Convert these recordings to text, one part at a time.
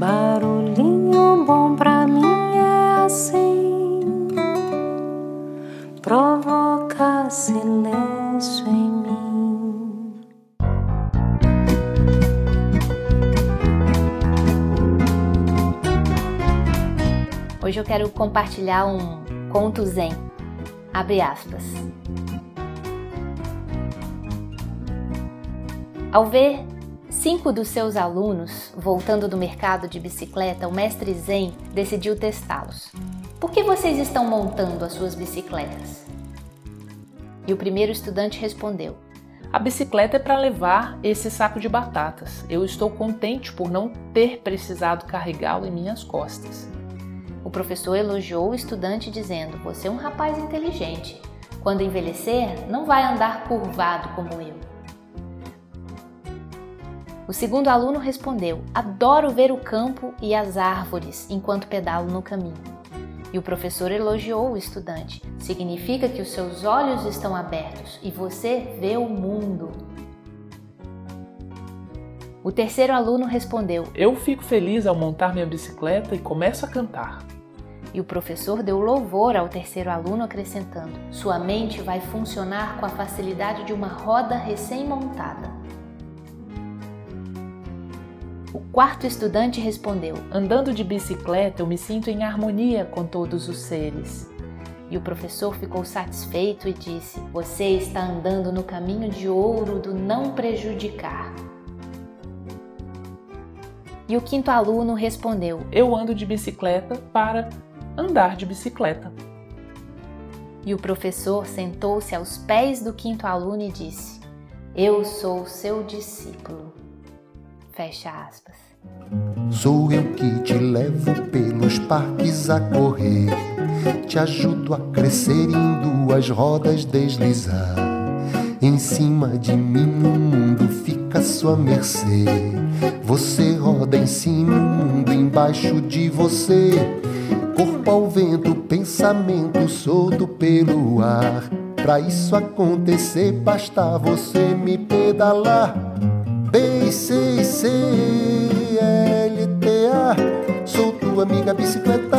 Barulhinho bom pra mim é assim, provoca silêncio em mim. Hoje eu quero compartilhar um conto zen. Abre aspas. Ao ver cinco dos seus alunos voltando do mercado de bicicleta, o mestre Zen decidiu testá-los. Por que vocês estão montando as suas bicicletas? E o primeiro estudante respondeu: A bicicleta é para levar esse saco de batatas. Eu estou contente por não ter precisado carregá-lo em minhas costas. O professor elogiou o estudante dizendo: Você é um rapaz inteligente. Quando envelhecer, não vai andar curvado como eu. O segundo aluno respondeu: Adoro ver o campo e as árvores enquanto pedalo no caminho. E o professor elogiou o estudante: Significa que os seus olhos estão abertos e você vê o mundo. O terceiro aluno respondeu: Eu fico feliz ao montar minha bicicleta e começo a cantar. E o professor deu louvor ao terceiro aluno, acrescentando: Sua mente vai funcionar com a facilidade de uma roda recém-montada. O quarto estudante respondeu: Andando de bicicleta, eu me sinto em harmonia com todos os seres. E o professor ficou satisfeito e disse: Você está andando no caminho de ouro do não prejudicar. E o quinto aluno respondeu: Eu ando de bicicleta para andar de bicicleta. E o professor sentou-se aos pés do quinto aluno e disse: Eu sou seu discípulo. Fecha aspas. Sou eu que te levo pelos parques a correr, te ajudo a crescer em duas rodas deslizar. Em cima de mim o mundo fica à sua mercê. Você roda em cima, o mundo embaixo de você. Corpo ao vento, pensamento solto pelo ar. Pra isso acontecer, basta você me pedalar. B-C-C-L-T-A Sou tua amiga bicicleta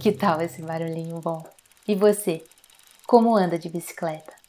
Que tal esse barulhinho bom? E você, como anda de bicicleta?